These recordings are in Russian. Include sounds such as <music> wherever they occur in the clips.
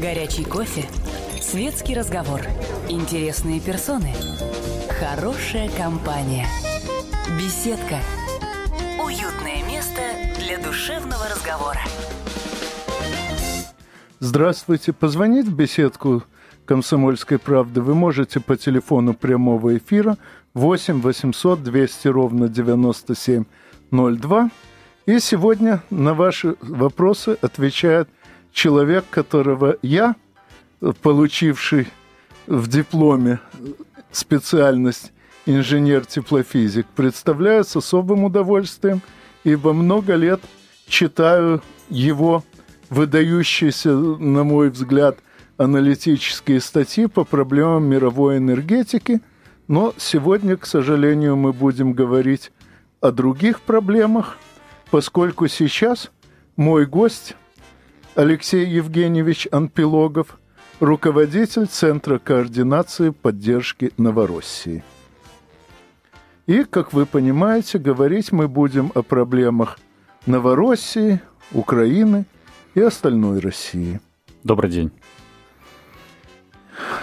Горячий кофе. Светский разговор. Интересные персоны. Хорошая компания. Беседка. Уютное место для душевного разговора. Здравствуйте. Позвонить в беседку «Комсомольской правды» вы можете по телефону прямого эфира 8 800 200 ровно 9702. И сегодня на ваши вопросы отвечает человек, которого я, получивший в дипломе специальность инженер-теплофизик, представляю с особым удовольствием, ибо много лет читаю его выдающиеся, на мой взгляд, аналитические статьи по проблемам мировой энергетики, но сегодня, к сожалению, мы будем говорить о других проблемах, поскольку сейчас мой гость Алексей Евгеньевич Анпилогов, руководитель Центра координации поддержки Новороссии. И, как вы понимаете, говорить мы будем о проблемах Новороссии, Украины и остальной России. Добрый день.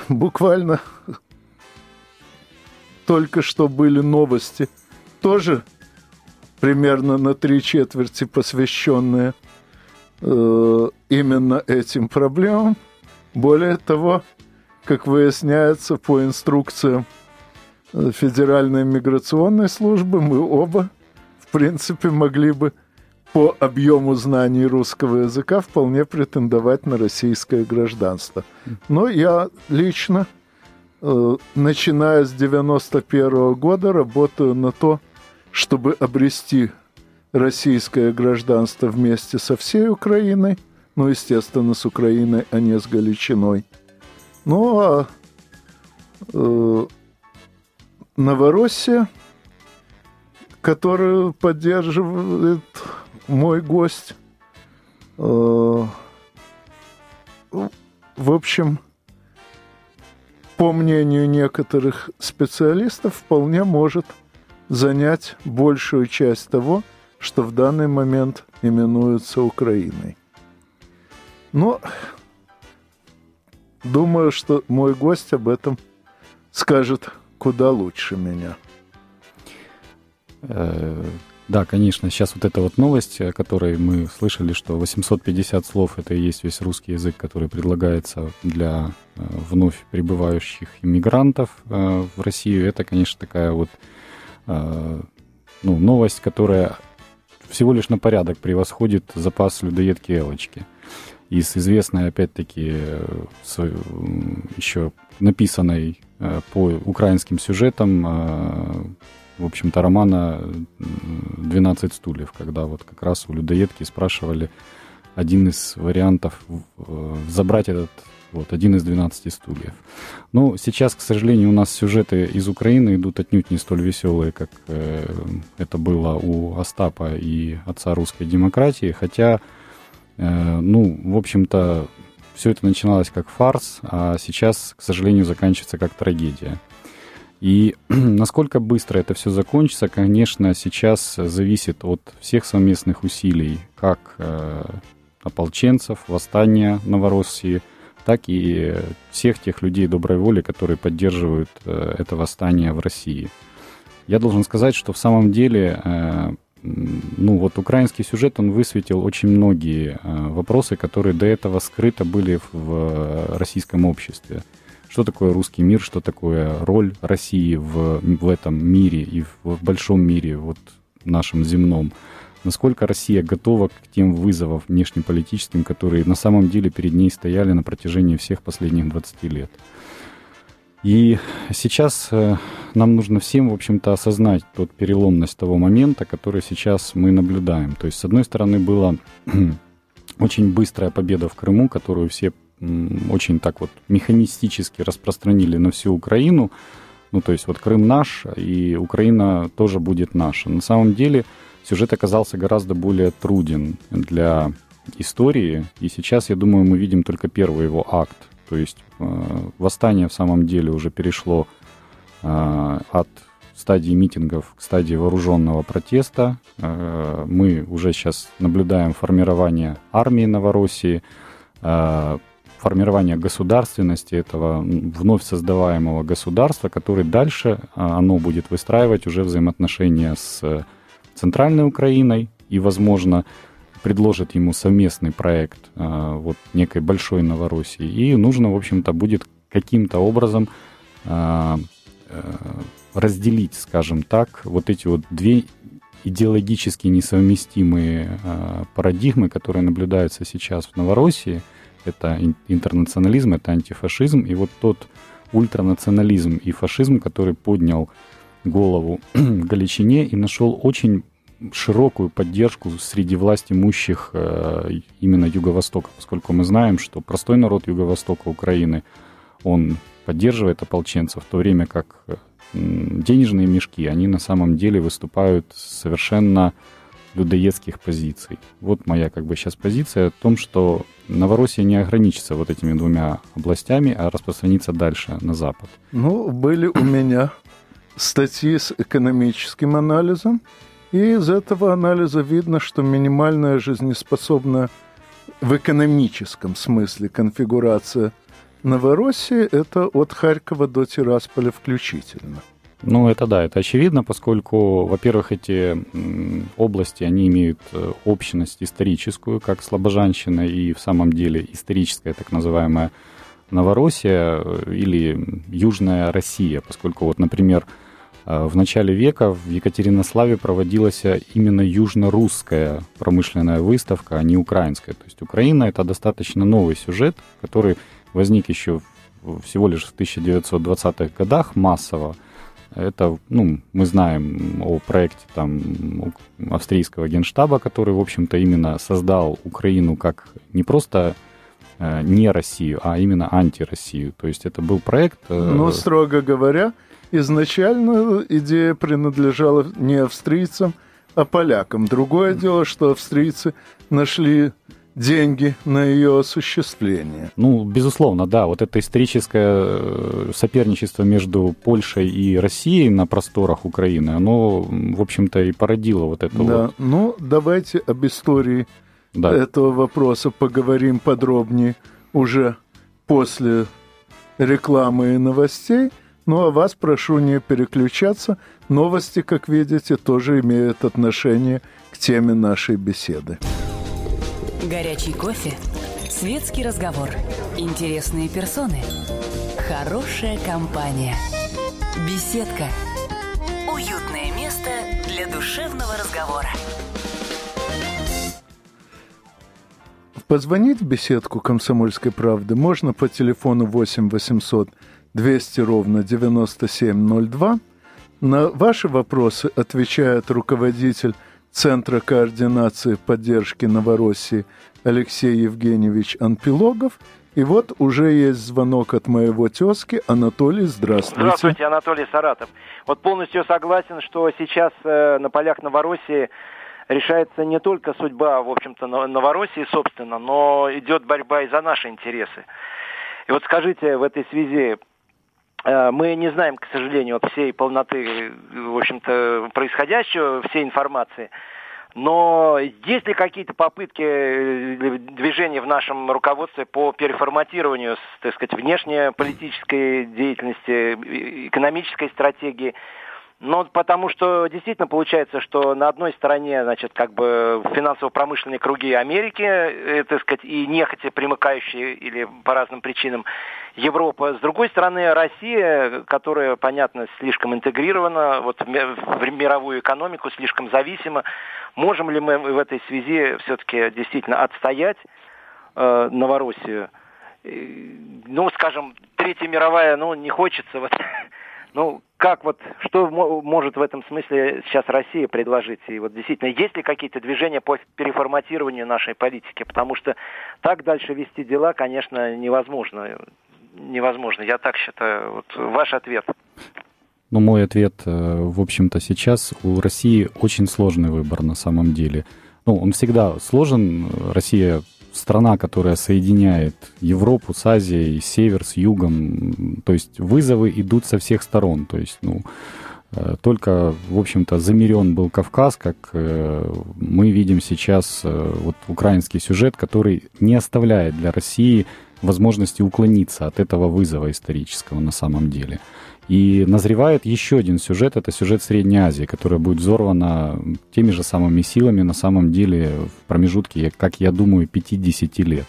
Буквально только что были новости, тоже примерно на три четверти посвященные э, именно этим проблемам. Более того, как выясняется по инструкциям э, Федеральной миграционной службы, мы оба, в принципе, могли бы по объему знаний русского языка вполне претендовать на российское гражданство. Но я лично, э, начиная с 91 года, работаю на то, чтобы обрести российское гражданство вместе со всей Украиной, ну, естественно, с Украиной, а не с Галичиной. Ну, а э, Новороссия, которую поддерживает мой гость, э, в общем, по мнению некоторых специалистов, вполне может занять большую часть того, что в данный момент именуется Украиной. Но думаю, что мой гость об этом скажет куда лучше меня. Э, да, конечно. Сейчас вот эта вот новость, о которой мы слышали, что 850 слов — это и есть весь русский язык, который предлагается для э, вновь прибывающих иммигрантов э, в Россию. Это, конечно, такая вот ну, новость, которая всего лишь на порядок превосходит запас людоедки Элочки. И с известной, опять-таки, с, еще написанной по украинским сюжетам в общем-то, романа «12 стульев», когда вот как раз у людоедки спрашивали один из вариантов забрать этот вот, один из 12 стульев. Но сейчас, к сожалению, у нас сюжеты из Украины идут отнюдь не столь веселые, как э, это было у Остапа и отца русской демократии, хотя, э, ну, в общем-то, все это начиналось как фарс, а сейчас, к сожалению, заканчивается как трагедия. И <clears throat> насколько быстро это все закончится, конечно, сейчас зависит от всех совместных усилий, как э, ополченцев, восстания Новороссии, так и всех тех людей доброй воли, которые поддерживают э, это восстание в России. Я должен сказать, что в самом деле, э, ну вот украинский сюжет, он высветил очень многие э, вопросы, которые до этого скрыто были в, российском обществе что такое русский мир, что такое роль России в, в этом мире и в, в большом мире, вот нашем земном. Насколько Россия готова к тем вызовам внешнеполитическим, которые на самом деле перед ней стояли на протяжении всех последних 20 лет. И сейчас э, нам нужно всем, в общем-то, осознать тот переломность того момента, который сейчас мы наблюдаем. То есть, с одной стороны, была <clears throat> очень быстрая победа в Крыму, которую все очень так вот механистически распространили на всю Украину. Ну, то есть вот Крым наш, и Украина тоже будет наша. На самом деле сюжет оказался гораздо более труден для истории, и сейчас, я думаю, мы видим только первый его акт. То есть э, восстание в самом деле уже перешло э, от стадии митингов к стадии вооруженного протеста. Э, мы уже сейчас наблюдаем формирование армии Новороссии. Э, формирования государственности этого вновь создаваемого государства, который дальше а, оно будет выстраивать уже взаимоотношения с центральной Украиной и, возможно, предложит ему совместный проект а, вот некой большой Новороссии. И нужно, в общем-то, будет каким-то образом а, э, разделить, скажем так, вот эти вот две идеологически несовместимые парадигмы, которые наблюдаются сейчас в Новороссии – это интернационализм, это антифашизм, и вот тот ультранационализм и фашизм, который поднял голову <clears throat> Галичине и нашел очень широкую поддержку среди власть имущих э, именно Юго-Востока, поскольку мы знаем, что простой народ Юго-Востока Украины, он поддерживает ополченцев, в то время как денежные мешки, они на самом деле выступают совершенно людоедских позиций. Вот моя как бы сейчас позиция о том, что Новороссия не ограничится вот этими двумя областями, а распространится дальше на Запад. Ну, были у меня статьи с экономическим анализом, и из этого анализа видно, что минимальная жизнеспособная в экономическом смысле конфигурация Новороссии – это от Харькова до Тирасполя включительно. Ну, это да, это очевидно, поскольку, во-первых, эти области, они имеют э, общность историческую, как Слобожанщина, и в самом деле историческая так называемая Новороссия э, или Южная Россия, поскольку вот, например, э, в начале века в Екатеринославе проводилась именно южно-русская промышленная выставка, а не украинская. То есть Украина — это достаточно новый сюжет, который возник еще всего лишь в 1920-х годах массово, это, ну, мы знаем о проекте там австрийского генштаба, который, в общем-то, именно создал Украину как не просто не Россию, а именно антироссию. То есть это был проект... Э... Ну, строго говоря, изначально идея принадлежала не австрийцам, а полякам. Другое дело, что австрийцы нашли деньги на ее осуществление. Ну, безусловно, да. Вот это историческое э, соперничество между Польшей и Россией на просторах Украины, оно, в общем-то, и породило вот это да. вот. Ну, давайте об истории да. этого вопроса поговорим подробнее уже после рекламы и новостей. Ну, а вас прошу не переключаться. Новости, как видите, тоже имеют отношение к теме нашей беседы. Горячий кофе, светский разговор, интересные персоны, хорошая компания, беседка, уютное место для душевного разговора. Позвонить в беседку «Комсомольской правды» можно по телефону 8 800 200 ровно 9702. На ваши вопросы отвечает руководитель Центра координации поддержки Новороссии Алексей Евгеньевич Анпилогов. И вот уже есть звонок от моего тезки. Анатолий, здравствуйте. Здравствуйте, Анатолий Саратов. Вот полностью согласен, что сейчас э, на полях Новороссии решается не только судьба, в общем-то, Новороссии, собственно, но идет борьба и за наши интересы. И вот скажите в этой связи, Э, мы не знаем, к сожалению, всей полноты, в общем-то, происходящего, всей информации. Но есть ли какие-то попытки э, движения в нашем руководстве по переформатированию, так сказать, внешнеполитической деятельности, экономической стратегии? Ну, потому что действительно получается, что на одной стороне, значит, как бы финансово-промышленные круги Америки, э, так сказать, и нехотя примыкающие или по разным причинам Европа. С другой стороны, Россия, которая, понятно, слишком интегрирована вот, в мировую экономику, слишком зависима. Можем ли мы в этой связи все-таки действительно отстоять э, Новороссию? Ну, скажем, Третья мировая, ну, не хочется вот <laughs> Ну, как вот, что может в этом смысле сейчас Россия предложить? И вот действительно, есть ли какие-то движения по переформатированию нашей политики? Потому что так дальше вести дела, конечно, невозможно. Невозможно, я так считаю. Вот ваш ответ. Ну, мой ответ, э, в общем-то, сейчас у России очень сложный выбор на самом деле. Ну, он всегда сложен. Россия страна, которая соединяет Европу с Азией, север с югом. То есть вызовы идут со всех сторон. То есть, ну, э, только, в общем-то, замерен был Кавказ, как э, мы видим сейчас э, вот украинский сюжет, который не оставляет для России возможности уклониться от этого вызова исторического на самом деле. И назревает еще один сюжет, это сюжет Средней Азии, которая будет взорвана теми же самыми силами на самом деле в промежутке, как я думаю, 50 лет.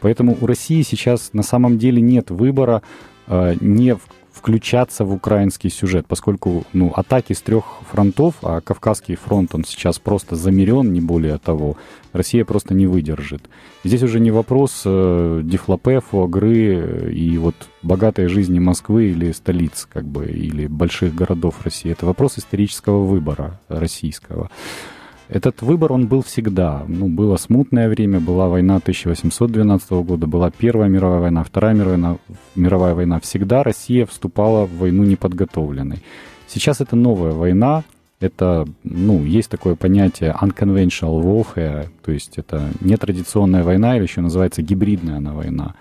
Поэтому у России сейчас на самом деле нет выбора э, не включаться в украинский сюжет, поскольку ну, атаки с трех фронтов, а Кавказский фронт, он сейчас просто замерен, не более того, Россия просто не выдержит. Здесь уже не вопрос э, дефлопе, фуагры и вот богатой жизни Москвы или столиц, как бы, или больших городов России. Это вопрос исторического выбора российского. Этот выбор, он был всегда. Ну, было смутное время, была война 1812 года, была Первая мировая война, Вторая мировая мировая война. Всегда Россия вступала в войну неподготовленной. Сейчас это новая война, это, ну, есть такое понятие unconventional warfare, то есть это нетрадиционная война, или еще называется гибридная она война.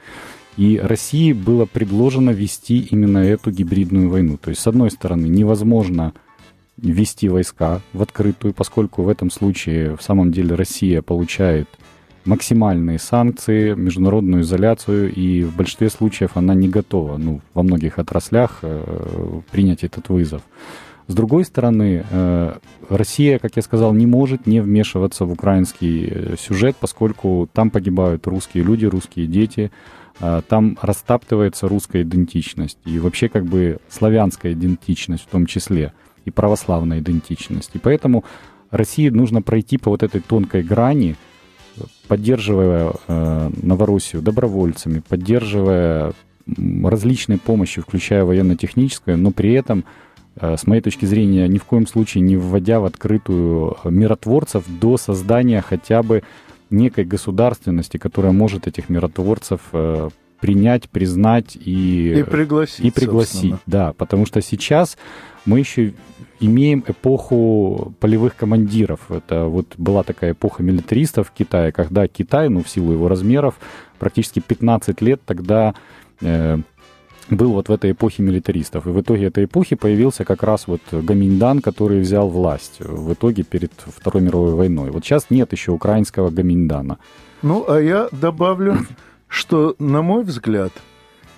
И России было предложено вести именно эту гибридную войну. То есть, с одной стороны, невозможно ввести войска в открытую, поскольку в этом случае в самом деле Россия получает максимальные санкции, международную изоляцию, и в большинстве случаев она не готова, ну, во многих отраслях э, принять этот вызов. С другой стороны, э, Россия, как я сказал, не может не вмешиваться в украинский э, сюжет, поскольку там погибают русские люди, русские дети, э, там растаптывается русская идентичность и вообще как бы славянская идентичность в том числе – и православная идентичность. И поэтому России нужно пройти по вот этой тонкой грани, поддерживая э, Новороссию добровольцами, поддерживая различной помощью, включая военно-техническую, но при этом, э, с моей точки зрения, ни в коем случае не вводя в открытую миротворцев до создания хотя бы некой государственности, которая может этих миротворцев э, принять, признать и, и пригласить. И пригласить, да, потому что сейчас мы еще имеем эпоху полевых командиров. Это вот была такая эпоха милитаристов в Китае, когда Китай, ну, в силу его размеров, практически 15 лет тогда э, был вот в этой эпохе милитаристов. И в итоге этой эпохи появился как раз вот Гаминьдан, который взял власть в итоге перед Второй мировой войной. Вот сейчас нет еще украинского Гаминьдана. Ну, а я добавлю, что, на мой взгляд,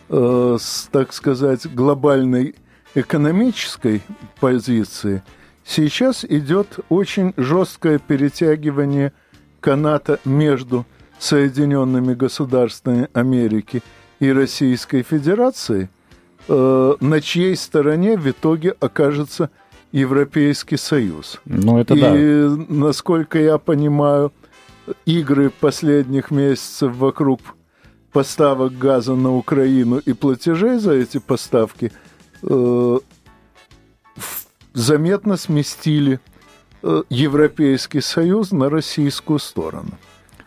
э, с, так сказать, глобальной экономической позиции сейчас идет очень жесткое перетягивание каната между Соединенными Государствами Америки и Российской Федерацией, э, на чьей стороне в итоге окажется Европейский Союз. Ну, это и, да. насколько я понимаю, игры последних месяцев вокруг поставок газа на Украину и платежей за эти поставки – э, заметно сместили э, Европейский Союз на российскую сторону.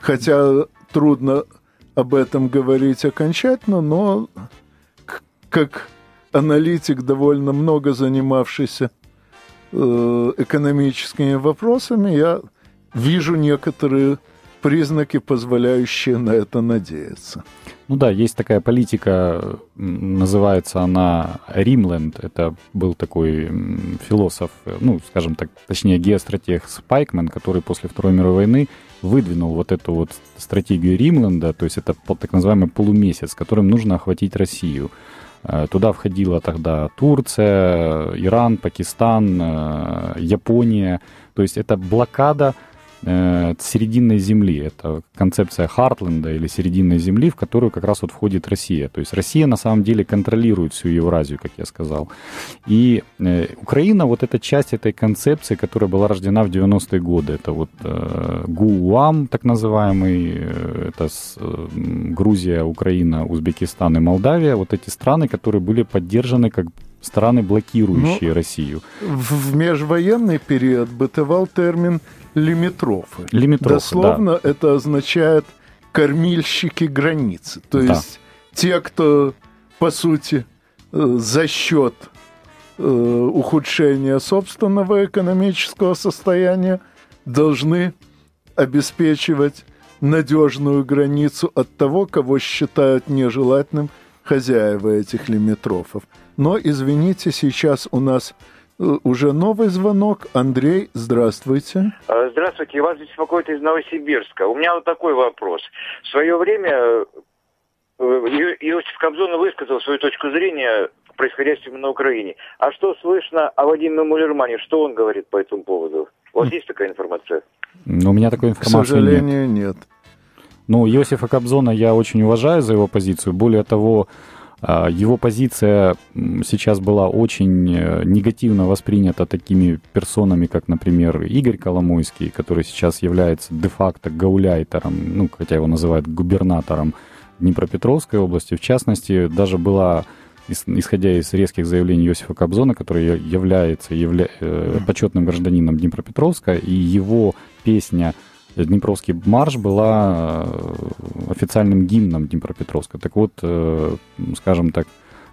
Хотя трудно об этом говорить окончательно, но как аналитик, довольно много занимавшийся э, экономическими вопросами, я вижу некоторые признаки, позволяющие на это надеяться. Ну да, есть такая политика, называется она Римленд. Это был такой философ, ну, скажем так, точнее, геостратег Спайкмен, который после Второй мировой войны выдвинул вот эту вот стратегию Римленда, то есть это так называемый полумесяц, которым нужно охватить Россию. Э, туда входила тогда Турция, Иран, Пакистан, э, Япония. То есть это блокада э, серединной земли. Это концепция Хартленда или серединной земли, в которую как раз вот входит Россия. То есть Россия на самом деле контролирует всю Евразию, как я сказал. И э, Украина вот эта часть этой концепции, которая была рождена в 90-е годы. Это вот э, ГУАМ, так называемый, э, это с, э, Грузия, Украина, Узбекистан и Молдавия. Вот эти страны, которые были поддержаны как страны, блокирующие ну, Россию. В, межвоенный период бытовал термин лимитрофы. Лимитрофы, Дословно да. это означает кормильщики границы. То да. есть те, кто, по сути, э, за счет э, ухудшения собственного экономического состояния должны обеспечивать надежную границу от того, кого считают нежелательным хозяева этих лимитрофов. Но, извините, сейчас у нас Э, уже новый звонок. Андрей, здравствуйте. А, здравствуйте, вас беспокоит из Новосибирска. У меня вот такой вопрос. В свое время э, Иосиф Кобзон высказал свою точку зрения происходящему на Украине. А что слышно о Вадиме Мулермане? Что он говорит по этому поводу? У вас есть такая информация? Ну, у меня такой информации К сожалению, нет. нет. Ну, Иосифа Кобзона я очень уважаю за его позицию. Более того, его позиция сейчас была очень э, негативно воспринята такими персонами, как, например, Игорь Коломойский, который сейчас является де-факто гауляйтером, ну, хотя его называют губернатором Днепропетровской области. В частности, даже была исходя из резких заявлений Иосифа Кобзона, который является явля... Э, почетным гражданином Днепропетровска, и его песня Днепровский марш была э, официальным гимном Днепропетровска. Так вот, э, скажем так,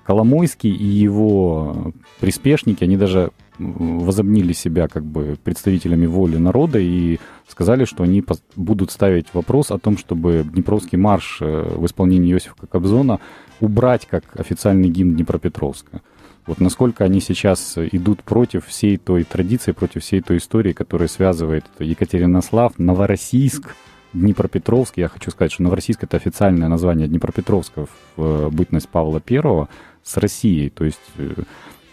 Коломойский и его приспешники, они даже возобнили себя как бы представителями воли народа и сказали, что они будут ставить вопрос о том, чтобы Днепровский марш в исполнении Иосифа Кобзона убрать как официальный гимн Днепропетровска. Вот насколько они сейчас идут против всей той традиции, против всей той истории, которая связывает Екатеринослав, Новороссийск, Днепропетровск. Я хочу сказать, что Новороссийск — это официальное название Днепропетровска в э, бытность Павла Первого с Россией. То есть э,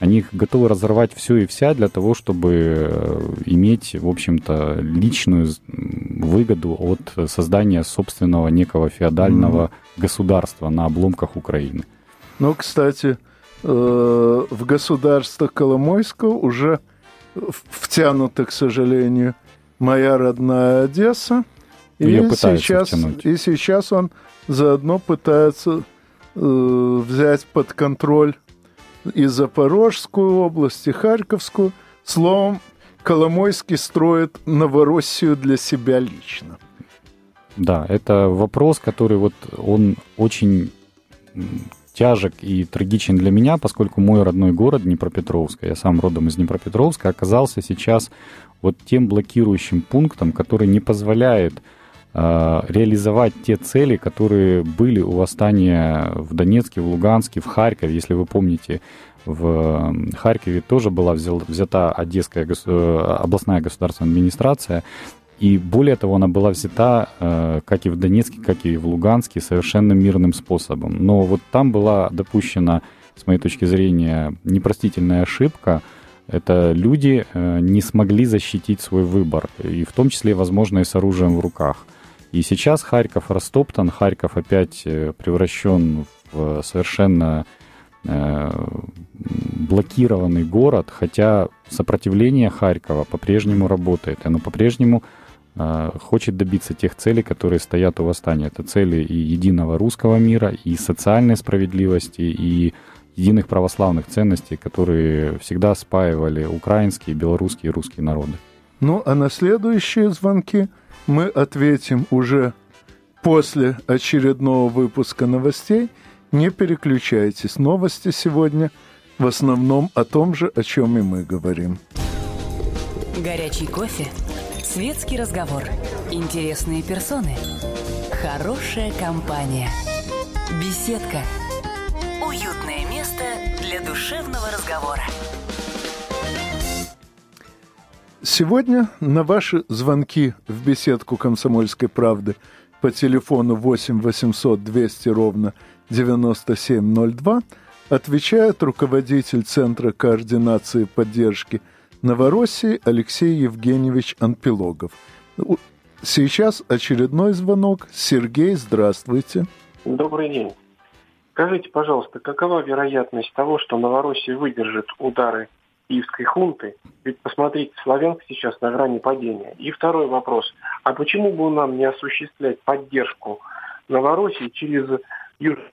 они готовы разорвать все и вся для того, чтобы э, иметь, в общем-то, личную выгоду от создания собственного некого феодального mm-hmm. государства на обломках Украины. Ну, кстати, э, в государство Коломойского уже втянута, к сожалению, моя родная Одесса. И сейчас, и сейчас он заодно пытается э, взять под контроль и Запорожскую область, и Харьковскую. Словом, Коломойский строит Новороссию для себя лично. Да, это вопрос, который вот он очень тяжек и трагичен для меня, поскольку мой родной город Днепропетровск, я сам родом из Днепропетровска, оказался сейчас вот тем блокирующим пунктом, который не позволяет э, реализовать те цели, которые были у восстания в Донецке, в Луганске, в Харькове. Если вы помните, в Харькове тоже была взята Одесская э, областная государственная администрация, и более того, она была взята, э, как и в Донецке, как и в Луганске, совершенно мирным способом. Но вот там была допущена, с моей точки зрения, непростительная ошибка. Это люди э, не смогли защитить свой выбор, и в том числе, возможно, и с оружием в руках. И сейчас Харьков растоптан, Харьков опять э, превращен в совершенно блокированный город, хотя сопротивление Харькова по-прежнему работает, оно по-прежнему хочет добиться тех целей, которые стоят у восстания. Это цели и единого русского мира, и социальной справедливости, и единых православных ценностей, которые всегда спаивали украинские, белорусские и русские народы. Ну, а на следующие звонки мы ответим уже после очередного выпуска новостей. Не переключайтесь. Новости сегодня в основном о том же, о чем и мы говорим. Горячий кофе Светский разговор. Интересные персоны. Хорошая компания. Беседка. Уютное место для душевного разговора. Сегодня на ваши звонки в беседку «Комсомольской правды» по телефону 8 800 200 ровно 9702 отвечает руководитель Центра координации поддержки – Новороссии Алексей Евгеньевич Анпилогов. Сейчас очередной звонок. Сергей, здравствуйте. Добрый день. Скажите, пожалуйста, какова вероятность того, что Новороссия выдержит удары киевской хунты? Ведь посмотрите, Славянск сейчас на грани падения. И второй вопрос. А почему бы нам не осуществлять поддержку Новороссии через Южный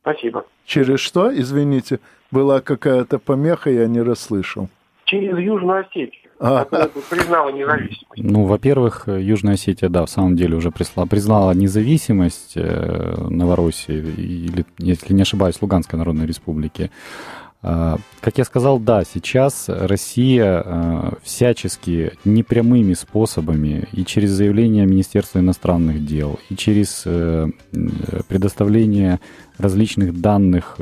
Спасибо. Через что, извините, была какая-то помеха, я не расслышал через Южную Осетию, а. которая бы признала независимость. Ну, во-первых, Южная Осетия, да, в самом деле уже прислала, признала независимость э, Новороссии, или, если не ошибаюсь, Луганской Народной Республики. А, как я сказал, да, сейчас Россия э, всячески непрямыми способами и через заявление Министерства иностранных дел, и через э, предоставление различных данных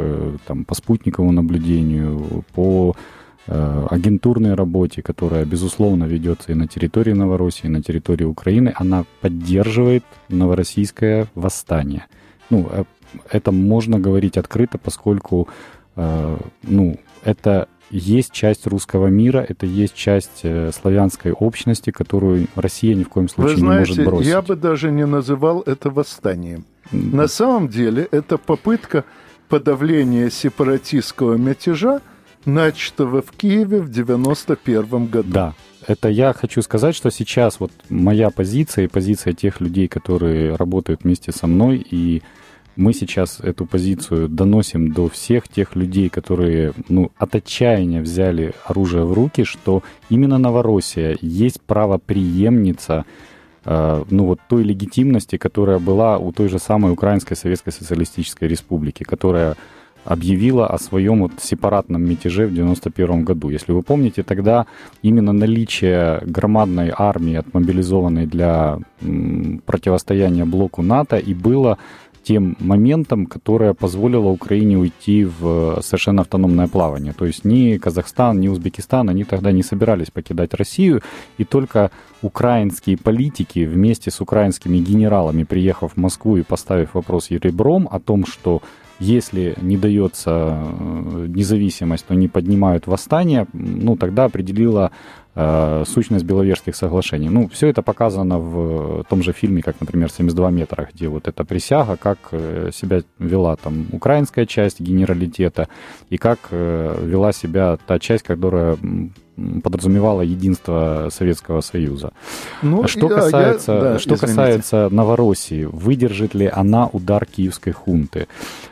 там, по спутниковому наблюдению, по Э, агентурной работе, которая, безусловно, ведется и на территории Новороссии, и на территории Украины, она поддерживает новороссийское восстание. Ну, э, это можно говорить открыто, поскольку, э, ну, это есть часть русского мира, это есть часть э, славянской общности, которую Россия ни в коем случае Вы знаете, не может бросить. Я бы даже не называл это восстанием. На самом деле это попытка подавления сепаратистского мятежа, начатого в Киеве в 91 году. Да, это я хочу сказать, что сейчас вот моя позиция и позиция тех людей, которые работают вместе со мной, и мы сейчас эту позицию доносим до всех тех людей, которые ну, от отчаяния взяли оружие в руки, что именно Новороссия есть правоприемница э, ну, вот той легитимности, которая была у той же самой Украинской Советской Социалистической Республики, которая объявила о своем вот сепаратном мятеже в 1991 году. Если вы помните, тогда именно наличие громадной армии, отмобилизованной для противостояния блоку НАТО, и было тем моментом, которое позволило Украине уйти в совершенно автономное плавание. То есть ни Казахстан, ни Узбекистан, они тогда не собирались покидать Россию, и только украинские политики вместе с украинскими генералами, приехав в Москву и поставив вопрос ребром о том, что если не дается э, независимость, то не поднимают восстание, ну, тогда определила э, сущность Беловежских соглашений. Ну, все это показано в том же фильме, как, например, «72 метра», где вот эта присяга, как э, себя вела там украинская часть генералитета и как э, вела себя та часть, которая подразумевала единство Советского Союза. Ну, что я, касается, я, да, что касается Новороссии, выдержит ли она удар киевской хунты?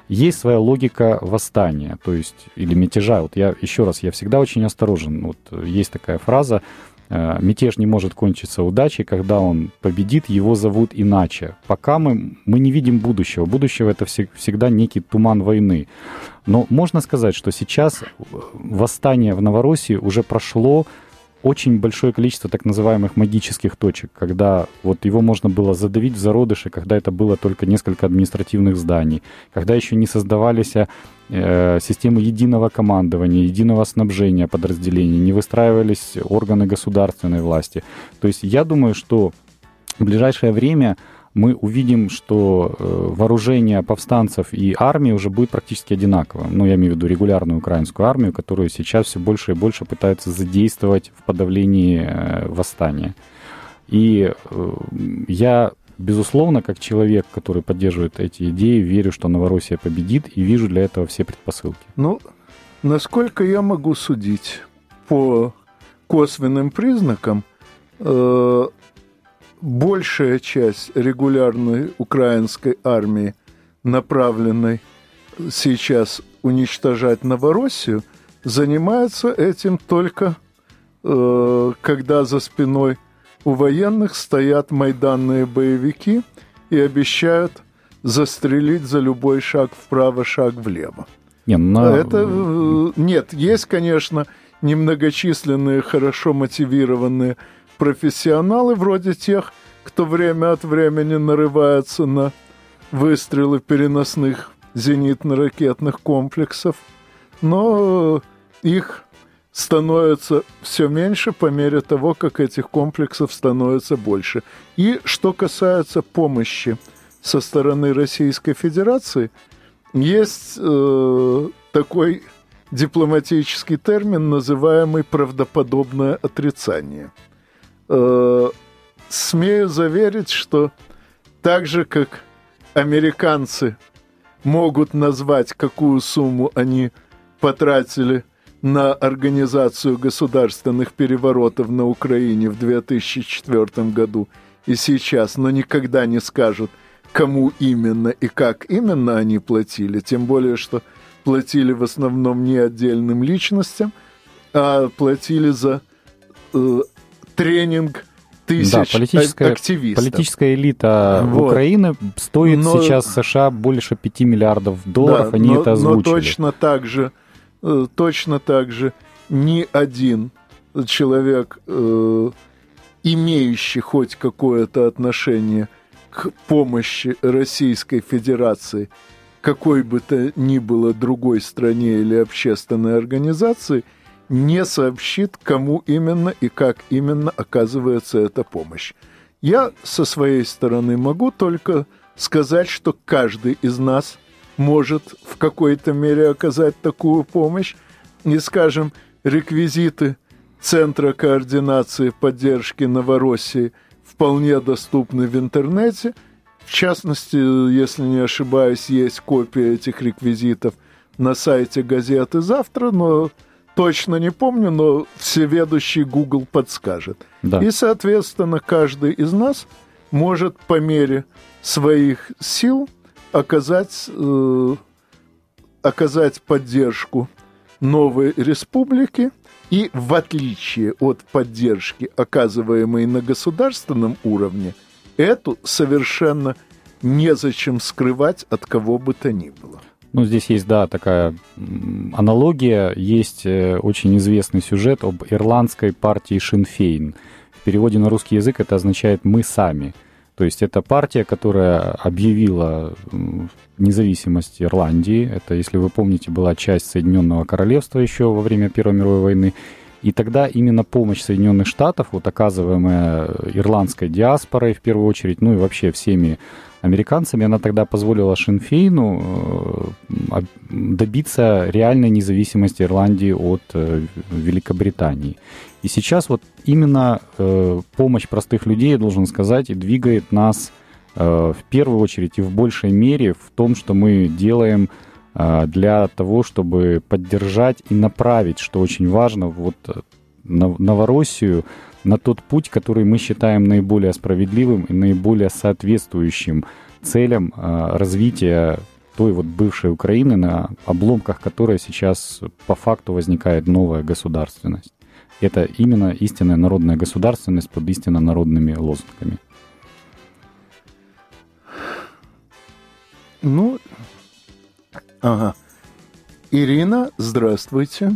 Есть своя логика восстания, то есть или мятежа. Вот я еще раз, я всегда очень осторожен. Вот есть такая фраза мятеж не может кончиться удачей, когда он победит, его зовут иначе. Пока мы, мы не видим будущего. Будущего это всегда некий туман войны. Но можно сказать, что сейчас восстание в Новороссии уже прошло очень большое количество так называемых магических точек, когда вот его можно было задавить в зародыше, когда это было только несколько административных зданий, когда еще не создавались э, системы единого командования, единого снабжения подразделений, не выстраивались органы государственной власти. То есть я думаю, что в ближайшее время мы увидим, что э, вооружение повстанцев и армии уже будет практически одинаковым. Ну, я имею в виду регулярную украинскую армию, которую сейчас все больше и больше пытаются задействовать в подавлении э, восстания. И э, я, безусловно, как человек, который поддерживает эти идеи, верю, что Новороссия победит и вижу для этого все предпосылки. Ну, насколько я могу судить по косвенным признакам, большая часть регулярной украинской армии, направленной сейчас уничтожать Новороссию, занимается этим только э, когда за спиной у военных стоят майданные боевики и обещают застрелить за любой шаг вправо, шаг влево. Не, на... Это э, нет, есть, конечно, немногочисленные, хорошо мотивированные профессионалы вроде тех, кто время от времени нарывается на выстрелы переносных зенитно-ракетных комплексов, но их становится все меньше по мере того, как этих комплексов становится больше. И что касается помощи со стороны Российской Федерации, есть э, такой дипломатический термин, называемый правдоподобное отрицание – э, смею заверить, что так же, как американцы могут назвать, какую сумму они потратили на организацию государственных переворотов на Украине в 2004 году и сейчас, но никогда не скажут, кому именно и как именно они платили, тем более, что платили в основном не отдельным личностям, а платили за э, тренинг тысяч да, политическая, активистов. Политическая элита вот. Украины стоит но, сейчас США больше 5 миллиардов долларов, да, они но, это озвучили. Но точно так же, э, точно так же ни один человек, э, имеющий хоть какое-то отношение к помощи Российской Федерации, какой бы то ни было другой стране или общественной организации – не сообщит, кому именно и как именно оказывается эта помощь. Я со своей стороны могу только сказать, что каждый из нас может в какой-то мере оказать такую помощь. И, скажем, реквизиты Центра координации поддержки Новороссии вполне доступны в интернете. В частности, если не ошибаюсь, есть копия этих реквизитов на сайте газеты «Завтра», но точно не помню, но всеведущий Google подскажет. Да. И, соответственно, каждый из нас может по мере своих сил оказать, э, оказать поддержку новой республике и в отличие от поддержки, оказываемой на государственном уровне, эту совершенно незачем скрывать от кого бы то ни было. Ну, здесь есть, да, такая аналогия. Есть э, очень известный сюжет об ирландской партии Шинфейн. В переводе на русский язык это означает «мы сами». То есть это партия, которая объявила независимость Ирландии. Это, если вы помните, была часть Соединенного Королевства еще во время Первой мировой войны. И тогда именно помощь Соединенных Штатов, вот оказываемая ирландской диаспорой в первую очередь, ну и вообще всеми американцами, она тогда позволила Шинфейну э, добиться реальной независимости Ирландии от э, Великобритании. И сейчас вот именно э, помощь простых людей, я должен сказать, двигает нас в первую очередь и в большей мере в том, что мы делаем для того, чтобы поддержать и направить, что очень важно, вот Новороссию на тот путь, который мы считаем наиболее справедливым и наиболее соответствующим целям а, развития той вот бывшей Украины, на обломках которой сейчас по факту возникает новая государственность. Это именно истинная народная государственность под истинно народными лозунгами. Ну, ага. Ирина, здравствуйте.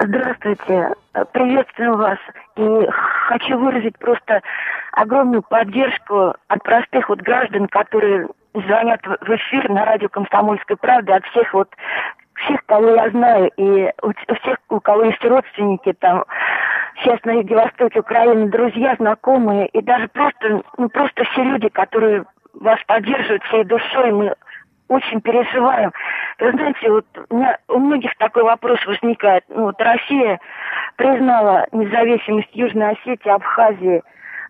Здравствуйте. Приветствую вас. И хочу выразить просто огромную поддержку от простых вот граждан, которые звонят в эфир на радио «Комсомольской правды», от всех вот всех, кого я знаю, и у всех, у кого есть родственники там, сейчас на Юге Востоке Украины, друзья, знакомые, и даже просто, ну, просто все люди, которые вас поддерживают всей душой, мы очень переживаем. Вы знаете, вот у, меня, у многих такой вопрос возникает. Ну, вот Россия признала независимость Южной Осетии, Абхазии.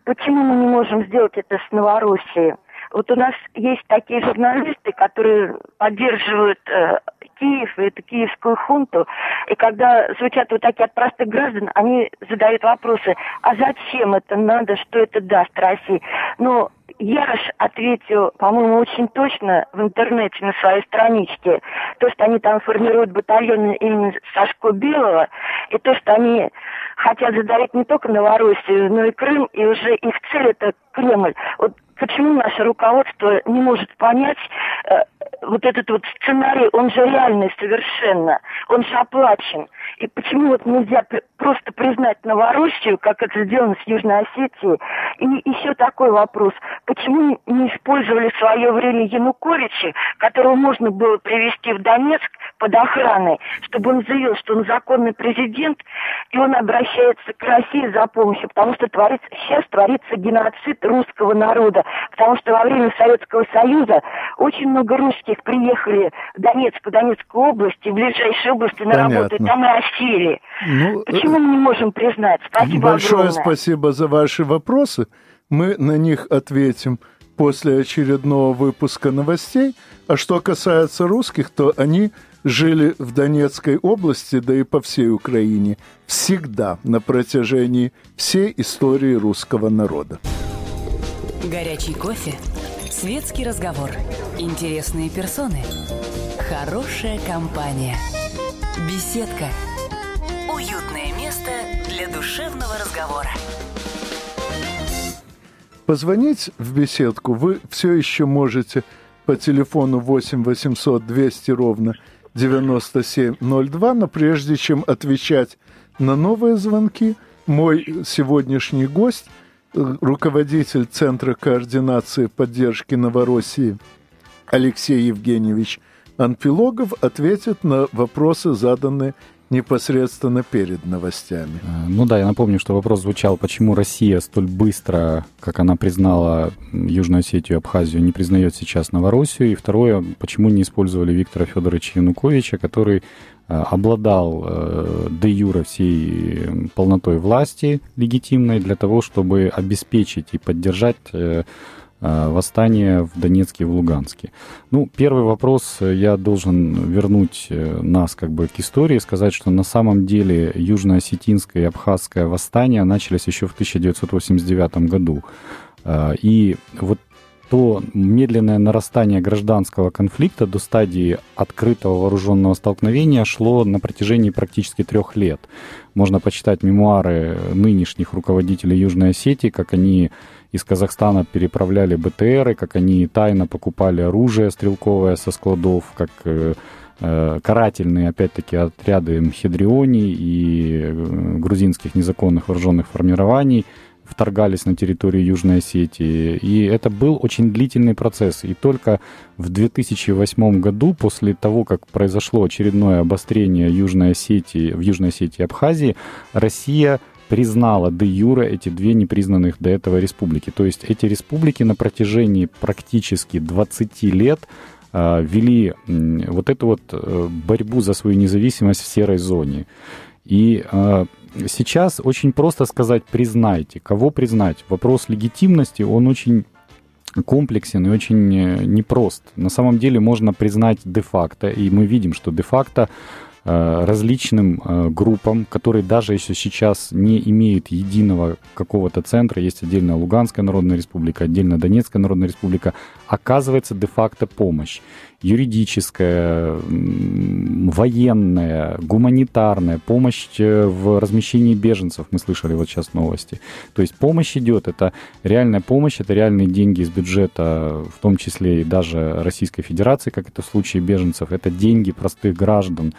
Почему мы не можем сделать это с Новороссией? Вот у нас есть такие журналисты, которые поддерживают э, Киев эту киевскую хунту. И когда звучат вот такие от простых граждан, они задают вопросы, а зачем это надо, что это даст России? Но Ярош ответил, по-моему, очень точно в интернете на своей страничке. То, что они там формируют батальоны именно Сашко Белого, и то, что они хотят задавить не только Новороссию, но и Крым, и уже их цель это Кремль. Вот почему наше руководство не может понять э, вот этот вот сценарий, он же реальный совершенно, он же оплачен. И почему вот нельзя просто признать Новороссию, как это сделано с Южной Осетией? И еще такой вопрос. Почему не использовали в свое время Януковича, которого можно было привести в Донецк под охраной, чтобы он заявил, что он законный президент, и он обращается к России за помощью, потому что творится, сейчас творится геноцид русского народа, потому что во время Советского Союза очень много русских приехали в Донецк, в Донецкую область, и в ближайшие области на Понятно. работу, и там и осели. Ну, Почему мы не можем признать? Спасибо Большое огромное. спасибо за ваши вопросы. Мы на них ответим после очередного выпуска новостей. А что касается русских, то они жили в Донецкой области, да и по всей Украине, всегда на протяжении всей истории русского народа. Горячий кофе, светский разговор, интересные персоны, хорошая компания, беседка, уютное место для душевного разговора. Позвонить в беседку вы все еще можете по телефону 8 800 200 ровно 9702, но прежде чем отвечать на новые звонки, мой сегодняшний гость, э, руководитель Центра координации поддержки Новороссии Алексей Евгеньевич Анпилогов, ответит на вопросы, заданные непосредственно перед новостями. Э, ну да, я напомню, что вопрос звучал, почему Россия столь быстро, как она признала Южную Осетию и Абхазию, не признает сейчас Новороссию. И второе, почему не использовали Виктора Федоровича Януковича, который э, обладал э, де юра всей полнотой власти легитимной для того, чтобы обеспечить и поддержать Э, восстание в Донецке и в Луганске. Ну, первый вопрос, э, я должен вернуть э, нас как бы к истории, сказать, что на самом деле южно-осетинское и абхазское восстание начались еще в 1989 году. И вот то медленное нарастание гражданского конфликта до стадии открытого вооруженного столкновения шло на протяжении практически трех лет. Можно почитать мемуары нынешних руководителей Южной Осетии, как они из Казахстана переправляли БТРы, как они тайно покупали оружие стрелковое со складов, как э, э, карательные, опять-таки, отряды Мхедриони и э, грузинских незаконных вооруженных формирований вторгались на территорию Южной Осетии. И это был очень длительный процесс. И только в 2008 году, после того, как произошло очередное обострение Южной Осетии, в Южной Осетии и Абхазии, Россия признала де юре эти две непризнанных до этого республики. То есть эти республики на протяжении практически 20 лет э, вели вот эту вот э, борьбу за свою независимость в серой зоне. И э, сейчас очень просто сказать «признайте». Кого признать? Вопрос легитимности, он очень комплексен и очень э, непрост. На самом деле можно признать де-факто, и мы видим, что де-факто различным э, группам, которые даже если сейчас не имеют единого какого-то центра, есть отдельная Луганская Народная Республика, отдельная Донецкая Народная Республика, оказывается де-факто помощь. Юридическая, военная, гуманитарная, помощь э, в размещении беженцев, мы слышали вот сейчас новости. То есть помощь идет, это реальная помощь, это реальные деньги из бюджета, в том числе и даже Российской Федерации, как это в случае беженцев, это деньги простых граждан,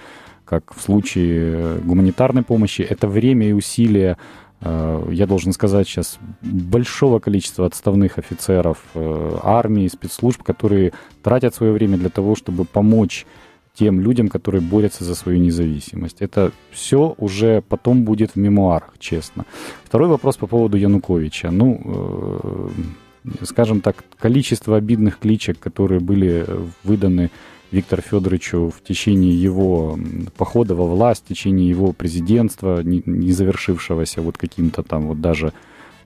как в случае гуманитарной помощи, это время и усилия, э, я должен сказать сейчас, большого количества отставных офицеров э, армии, спецслужб, которые тратят свое время для того, чтобы помочь тем людям, которые борются за свою независимость. Это все уже потом будет в мемуарах, честно. Второй вопрос по поводу Януковича. Ну, э, скажем так, количество обидных кличек, которые были выданы Виктору Федоровичу в течение его похода во власть, в течение его президентства, не, завершившегося вот каким-то там вот даже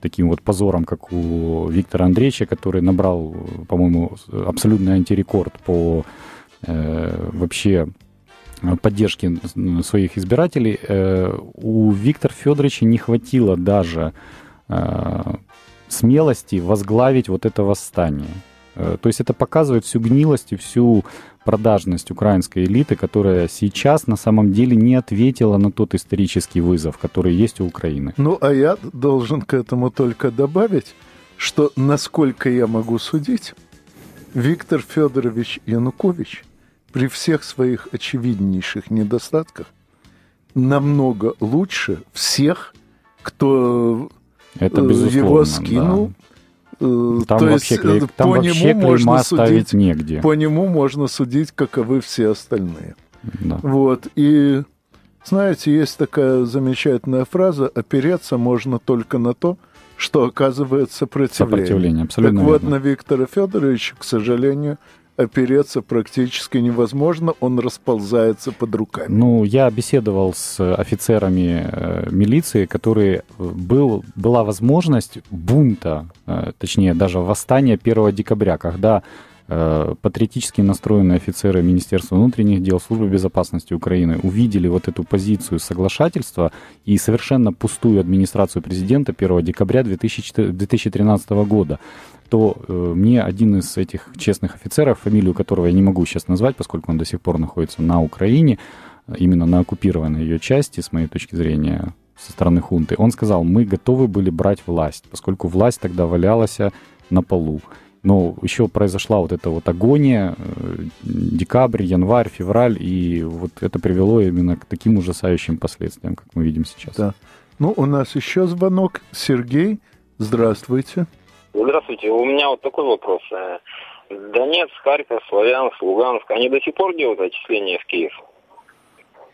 таким вот позором, как у Виктора Андреевича, который набрал, по-моему, абсолютный антирекорд по э, вообще поддержке своих избирателей, э, у Виктора Федоровича не хватило даже э, смелости возглавить вот это восстание. Э, то есть это показывает всю гнилость и всю продажность украинской элиты, которая сейчас на самом деле не ответила на тот исторический вызов, который есть у Украины. Ну, а я должен к этому только добавить, что, насколько я могу судить, Виктор Федорович Янукович при всех своих очевиднейших недостатках намного лучше всех, кто Это его скинул, да там То вообще, есть, клей, там по вообще нему можно судить, негде. По нему можно судить, каковы все остальные. Да. Вот. И знаете, есть такая замечательная фраза: опереться можно только на то, что оказывает сопротивление. Сопротивление, абсолютно. Так верно. вот, на Виктора Федоровича, к сожалению, опереться практически невозможно, он расползается под руками. Ну, я беседовал с офицерами э, милиции, которые э, был, была возможность бунта, э, точнее, даже восстания 1 декабря, когда патриотически настроенные офицеры Министерства внутренних дел, Службы безопасности Украины увидели вот эту позицию соглашательства и совершенно пустую администрацию президента 1 декабря 2013 года то э, мне один из этих честных офицеров, фамилию которого я не могу сейчас назвать, поскольку он до сих пор находится на Украине, именно на оккупированной ее части, с моей точки зрения, со стороны хунты, он сказал, мы готовы были брать власть, поскольку власть тогда валялась на полу. Но еще произошла вот эта вот агония, э, декабрь, январь, февраль, и вот это привело именно к таким ужасающим последствиям, как мы видим сейчас. Да. Ну, у нас еще звонок. Сергей, здравствуйте. Здравствуйте. У меня вот такой вопрос. Э, Донецк, Харьков, Славянск, Луганск, они до сих пор делают отчисления в Киев?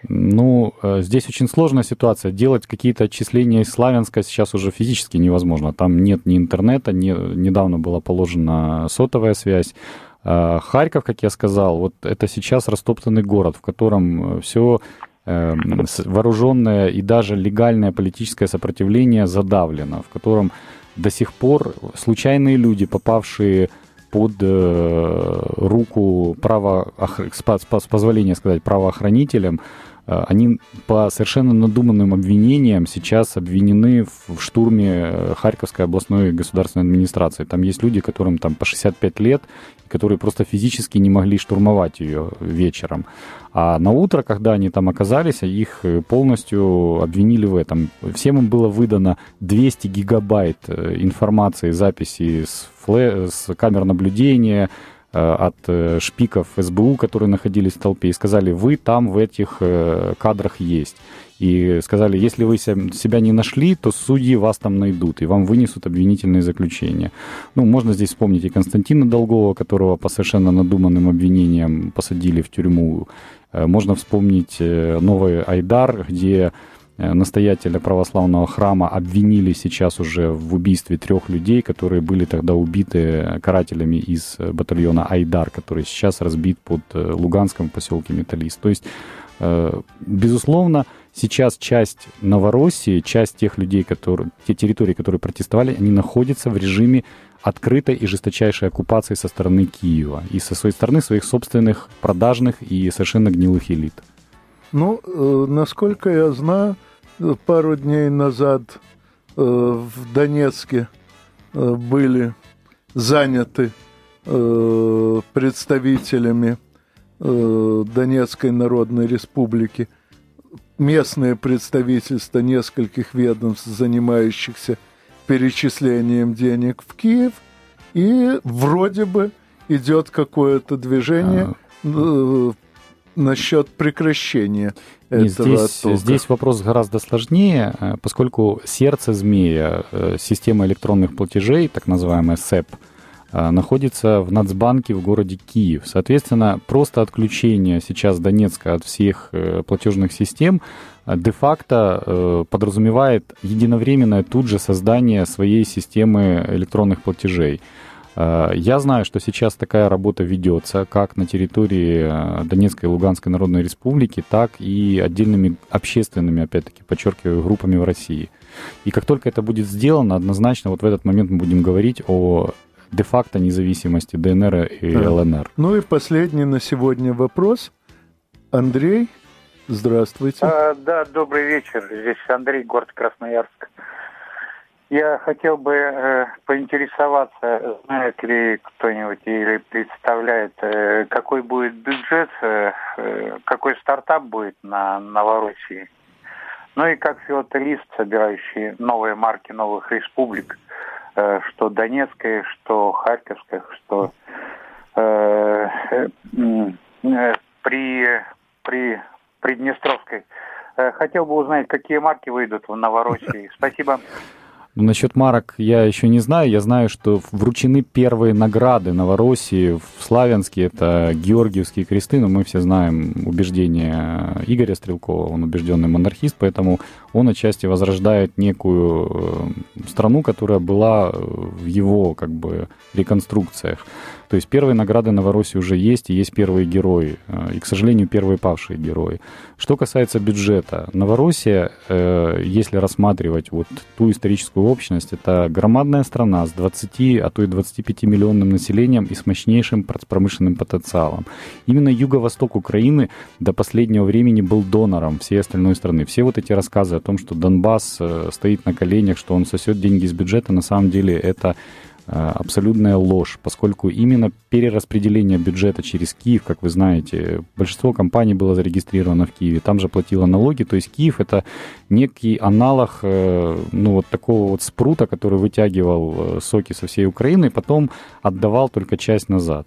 Ну, э, здесь очень сложная ситуация. Делать какие-то отчисления из Славянска сейчас уже физически невозможно. Там нет ни интернета, ни, недавно была положена сотовая связь. А Харьков, как я сказал, вот это сейчас растоптанный город, в котором все эм, вооруженное и даже легальное политическое сопротивление задавлено, в котором до сих пор случайные люди, попавшие под э, руку право, с позволения сказать, правоохранителям, они по совершенно надуманным обвинениям сейчас обвинены в штурме э, Харьковской областной государственной администрации. Там есть люди, которым там по 65 лет, которые просто физически не могли штурмовать ее вечером. А на утро, когда они там оказались, их полностью обвинили в этом. Всем им было выдано 200 гигабайт информации, записи с флэ... с камер наблюдения, э, от э, шпиков СБУ, которые находились в толпе, и сказали, вы там в этих э, кадрах есть. И сказали, если вы себя не нашли, то судьи вас там найдут, и вам вынесут обвинительные заключения. Ну, можно здесь вспомнить и Константина Долгова, которого по совершенно надуманным обвинениям посадили в тюрьму. Можно вспомнить новый Айдар, где Э, настоятеля православного храма обвинили сейчас уже в убийстве трех людей, которые были тогда убиты карателями из э, батальона Айдар, который сейчас разбит под э, Луганском поселке Металлист. То есть, безусловно, сейчас часть Новороссии, часть тех людей, которые, те территории, которые протестовали, они находятся в режиме открытой и жесточайшей оккупации со стороны Киева и со своей стороны своих собственных продажных и совершенно гнилых элит. Ну, насколько я знаю, пару дней назад э, в Донецке э, были заняты э, представителями Донецкой Народной Республики. Местное представительство нескольких ведомств, занимающихся перечислением денег в Киев, и вроде бы идет какое-то движение а... насчет прекращения нет, здесь, здесь вопрос гораздо сложнее, э, поскольку сердце змея, э, система электронных платежей, так называемая СЭП, э, находится в Нацбанке в городе Киев. Соответственно, просто отключение сейчас Донецка от всех платежных систем де-факто подразумевает единовременное тут же создание своей системы электронных платежей. Э, я знаю, что сейчас такая работа ведется как на территории э, Донецкой и Луганской Народной Республики, так и отдельными общественными, опять-таки, подчеркиваю, группами в России. И как только это будет сделано, однозначно вот в этот момент мы будем говорить о де-факто независимости ДНР и да. ЛНР. Ну и последний на сегодня вопрос. Андрей, здравствуйте. А, да, добрый вечер. Здесь Андрей, город Красноярск. Я хотел бы э, поинтересоваться, знает ли кто-нибудь или представляет, э, какой будет бюджет, э, э, какой стартап будет на Новороссии. Ну и как филателист, собирающий новые марки новых республик, э, что Донецкая, что Харьковская, что э, э, э, при, при Приднестровской. Э, хотел бы узнать, какие марки выйдут в Новороссии. Спасибо. Ну, насчет марок я еще не знаю. Я знаю, что вручены первые награды Новороссии в Славянске. Это Георгиевские кресты, но мы все знаем убеждения Игоря Стрелкова. Он убежденный монархист, поэтому он отчасти возрождает некую э, страну, которая была в его как бы реконструкциях. То есть первые награды Новороссии уже есть, и есть первые герои, э, и, к сожалению, первые павшие герои. Что касается бюджета, Новороссия, э, если рассматривать вот ту историческую общность, это громадная страна с 20, а то и 25 миллионным населением и с мощнейшим промышленным потенциалом. Именно юго-восток Украины до последнего времени был донором всей остальной страны. Все вот эти рассказы о том, что Донбасс э, стоит на коленях, что он сосет деньги из бюджета, на самом деле это абсолютная ложь, поскольку именно перераспределение бюджета через Киев, как вы знаете, большинство компаний было зарегистрировано в Киеве, там же платило налоги, то есть Киев это некий аналог э, ну, вот такого вот спрута, который вытягивал э, соки со всей Украины и потом отдавал только часть назад.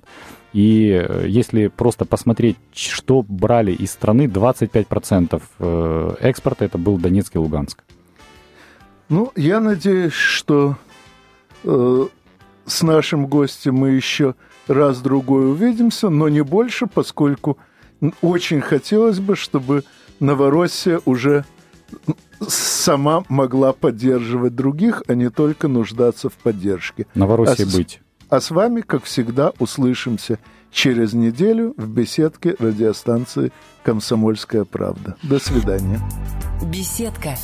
И если просто посмотреть, что брали из страны, 25% экспорта это был Донецк и Луганск. Ну, я надеюсь, что с нашим гостем мы еще раз-другой увидимся, но не больше, поскольку очень хотелось бы, чтобы Новороссия уже сама могла поддерживать других, а не только нуждаться в поддержке. Новороссия а быть. А с вами, как всегда, услышимся через неделю в беседке радиостанции «Комсомольская правда». До свидания. Беседка.